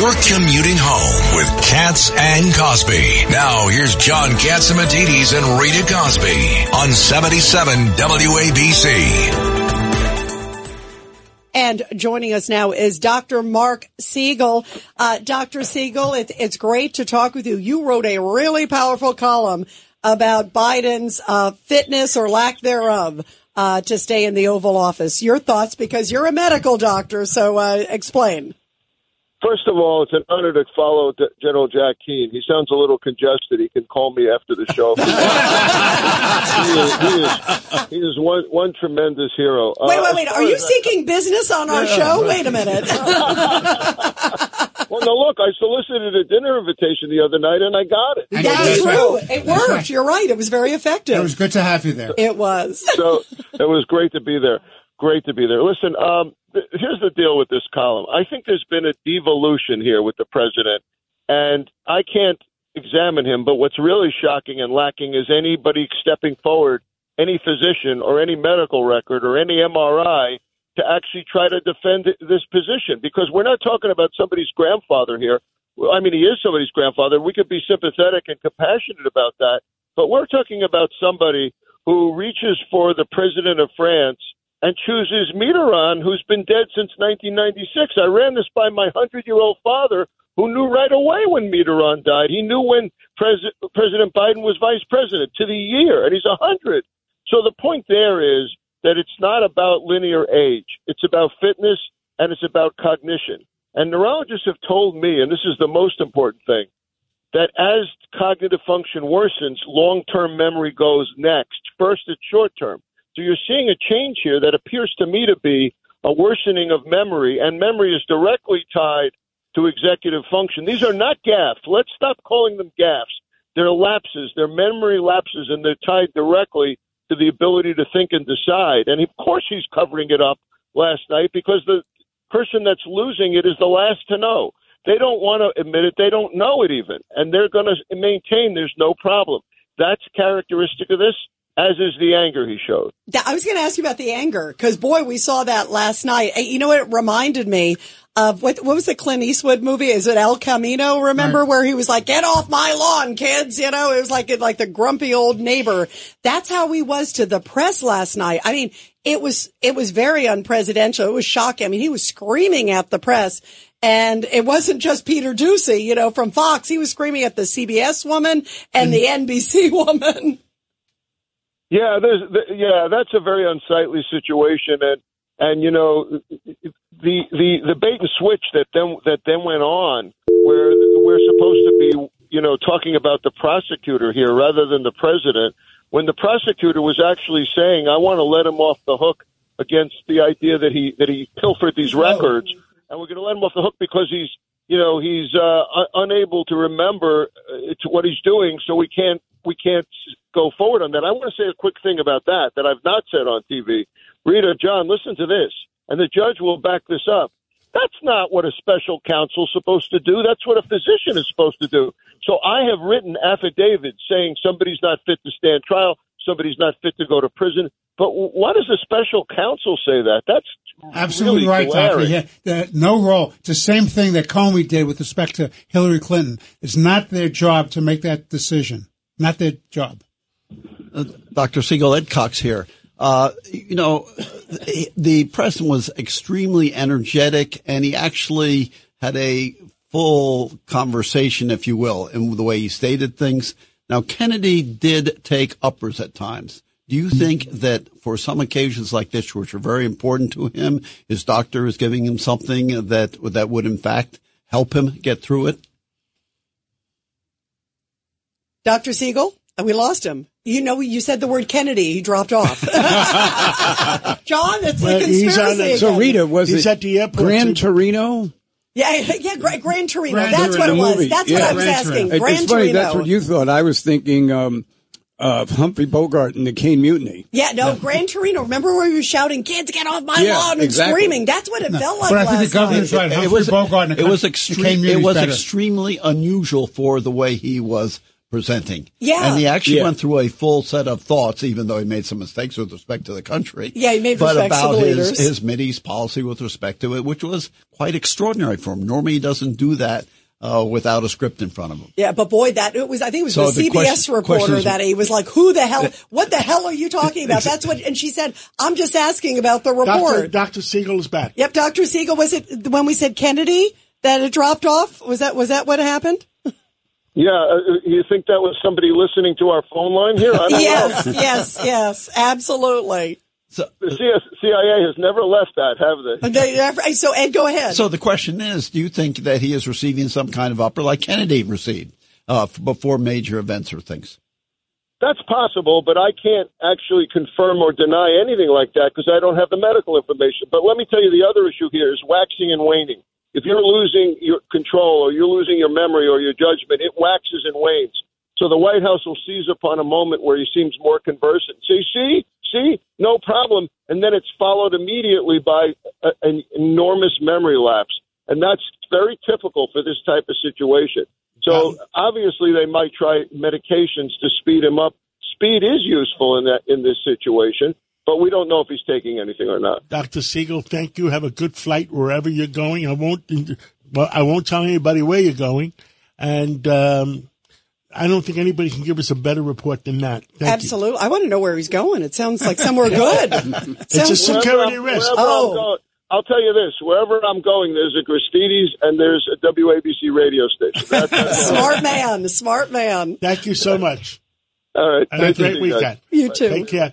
You're commuting home with Cats and Cosby. Now here's John Catsimatidis and Rita Cosby on 77 WABC. And joining us now is Dr. Mark Siegel. Uh, Dr. Siegel, it, it's great to talk with you. You wrote a really powerful column about Biden's uh, fitness or lack thereof uh, to stay in the Oval Office. Your thoughts, because you're a medical doctor, so uh, explain. First of all, it's an honor to follow General Jack Keane. He sounds a little congested. He can call me after the show. he, is, he, is, he is one one tremendous hero. Wait, wait, uh, wait. Are you seeking business on our show? Wait a minute. well, no, look, I solicited a dinner invitation the other night and I got it. That's true. It worked. You're right. It was very effective. It was good to have you there. It was. so it was great to be there. Great to be there. Listen, um, here's the deal with this column. I think there's been a devolution here with the president, and I can't examine him. But what's really shocking and lacking is anybody stepping forward, any physician or any medical record or any MRI to actually try to defend this position because we're not talking about somebody's grandfather here. I mean, he is somebody's grandfather. We could be sympathetic and compassionate about that, but we're talking about somebody who reaches for the president of France and chooses Mitterrand, who's been dead since 1996. I ran this by my 100 year old father, who knew right away when Mitterrand died. He knew when Pres- President Biden was vice president to the year, and he's 100. So the point there is that it's not about linear age, it's about fitness and it's about cognition. And neurologists have told me, and this is the most important thing, that as cognitive function worsens, long term memory goes next. First, it's short term. So you're seeing a change here that appears to me to be a worsening of memory, and memory is directly tied to executive function. These are not gaffes. Let's stop calling them gaffes. They're lapses, they're memory lapses, and they're tied directly to the ability to think and decide. And of course, he's covering it up last night because the person that's losing it is the last to know. They don't want to admit it. They don't know it even. And they're going to maintain there's no problem. That's characteristic of this as is the anger he showed. I was going to ask you about the anger because boy, we saw that last night. You know, it reminded me of what, what was the Clint Eastwood movie? Is it El Camino? Remember right. where he was like, get off my lawn, kids. You know, it was like, like the grumpy old neighbor. That's how he was to the press last night. I mean, it was, it was very unpresidential. It was shocking. I mean, he was screaming at the press and it wasn't just Peter Doocy, you know, from Fox. He was screaming at the CBS woman and, and the NBC woman. Yeah, there's, yeah, that's a very unsightly situation, and and you know the the the bait and switch that then that then went on, where we're supposed to be, you know, talking about the prosecutor here rather than the president, when the prosecutor was actually saying, "I want to let him off the hook against the idea that he that he pilfered these records, and we're going to let him off the hook because he's." You know he's uh, unable to remember uh, what he's doing, so we can't we can't go forward on that. I want to say a quick thing about that that I've not said on TV. Rita, John, listen to this, and the judge will back this up. That's not what a special counsel is supposed to do. That's what a physician is supposed to do. So I have written affidavits saying somebody's not fit to stand trial, somebody's not fit to go to prison. But why does a special counsel say that? That's absolutely really right, Doctor. Yeah, the, no role. It's the same thing that Comey did with respect to Hillary Clinton. It's not their job to make that decision. Not their job. Uh, Dr. Siegel, Ed Cox here. Uh, you know, the president was extremely energetic and he actually had a full conversation, if you will, in the way he stated things. Now, Kennedy did take uppers at times. Do you think that for some occasions like this, which are very important to him, his doctor is giving him something that that would in fact help him get through it? Dr. Siegel? We lost him. You know, you said the word Kennedy. He dropped off. John, it's well, the conspiracy. He's on, so Rita, was he's it at the airport Gran Torino? Yeah, yeah, Gran Torino. Gran that's what it was. That's yeah, what I was asking. Gran it's Torino. funny. That's what you thought. I was thinking um, of Humphrey Bogart and the Caine Mutiny. Yeah, no, Gran Torino. Remember where he was shouting, "Kids, get off my yeah, lawn!" and exactly. screaming. That's what it no, felt like. But I think the governor's right. Humphrey it was, Bogart. it was extreme. It was better. extremely unusual for the way he was presenting. Yeah. And he actually Yeah. went through a full set of thoughts, even though he made some mistakes with respect to the country. Yeah, he made But respects to about the his, leaders. his Mideast policy with respect to it, which was quite extraordinary for him. Normally he doesn't do that, uh, without a script in front of him. Yeah, but boy, that it was. I think it was So the the CBS question- reporter question is- that he was like, "Who the hell? What the hell are you talking about?" That's what. And she said, "I'm just asking about the report." Dr. Siegel is back. Yep, Dr. Siegel. Was it when we said Kennedy that it dropped off? Was that was that what happened? Yeah, uh, you think that was somebody listening to our phone line here? I don't know. Yes, yes, yes, absolutely. So, The CIA has never left that, have they? They- So Ed, go ahead. so the question is, do you think that he is receiving some kind of upper like Kennedy received, uh, before major events or things? That's possible, but I can't actually confirm or deny anything like that because I don't have the medical information. But let me tell you, the other issue here is waxing and waning. If you're losing your control or you're losing your memory or your judgment, it waxes and wanes. So the White House will seize upon a moment where he seems more conversant. Say, see, see, no problem, and then it's followed immediately by a, an enormous memory lapse, and that's very typical for this type of situation. So obviously, they might try medications to speed him up. Speed is useful in that in this situation, but we don't know if he's taking anything or not. Dr. Siegel, thank you. Have a good flight wherever you're going. I won't, well, I won't tell anybody where you're going. And, um, I don't think anybody can give us a better report than that. Thank you. Absolutely. I want to know where he's going. It sounds like somewhere good. It's a security Wherever I'm- risk. wherever Oh. I'm going, I'll tell you this: wherever I'm going, there's a Gristedes and there's a WABC radio station. That's, that's smart man, smart man. Thank you so much. all right. Have a great see you guys. weekend. You too. Take care.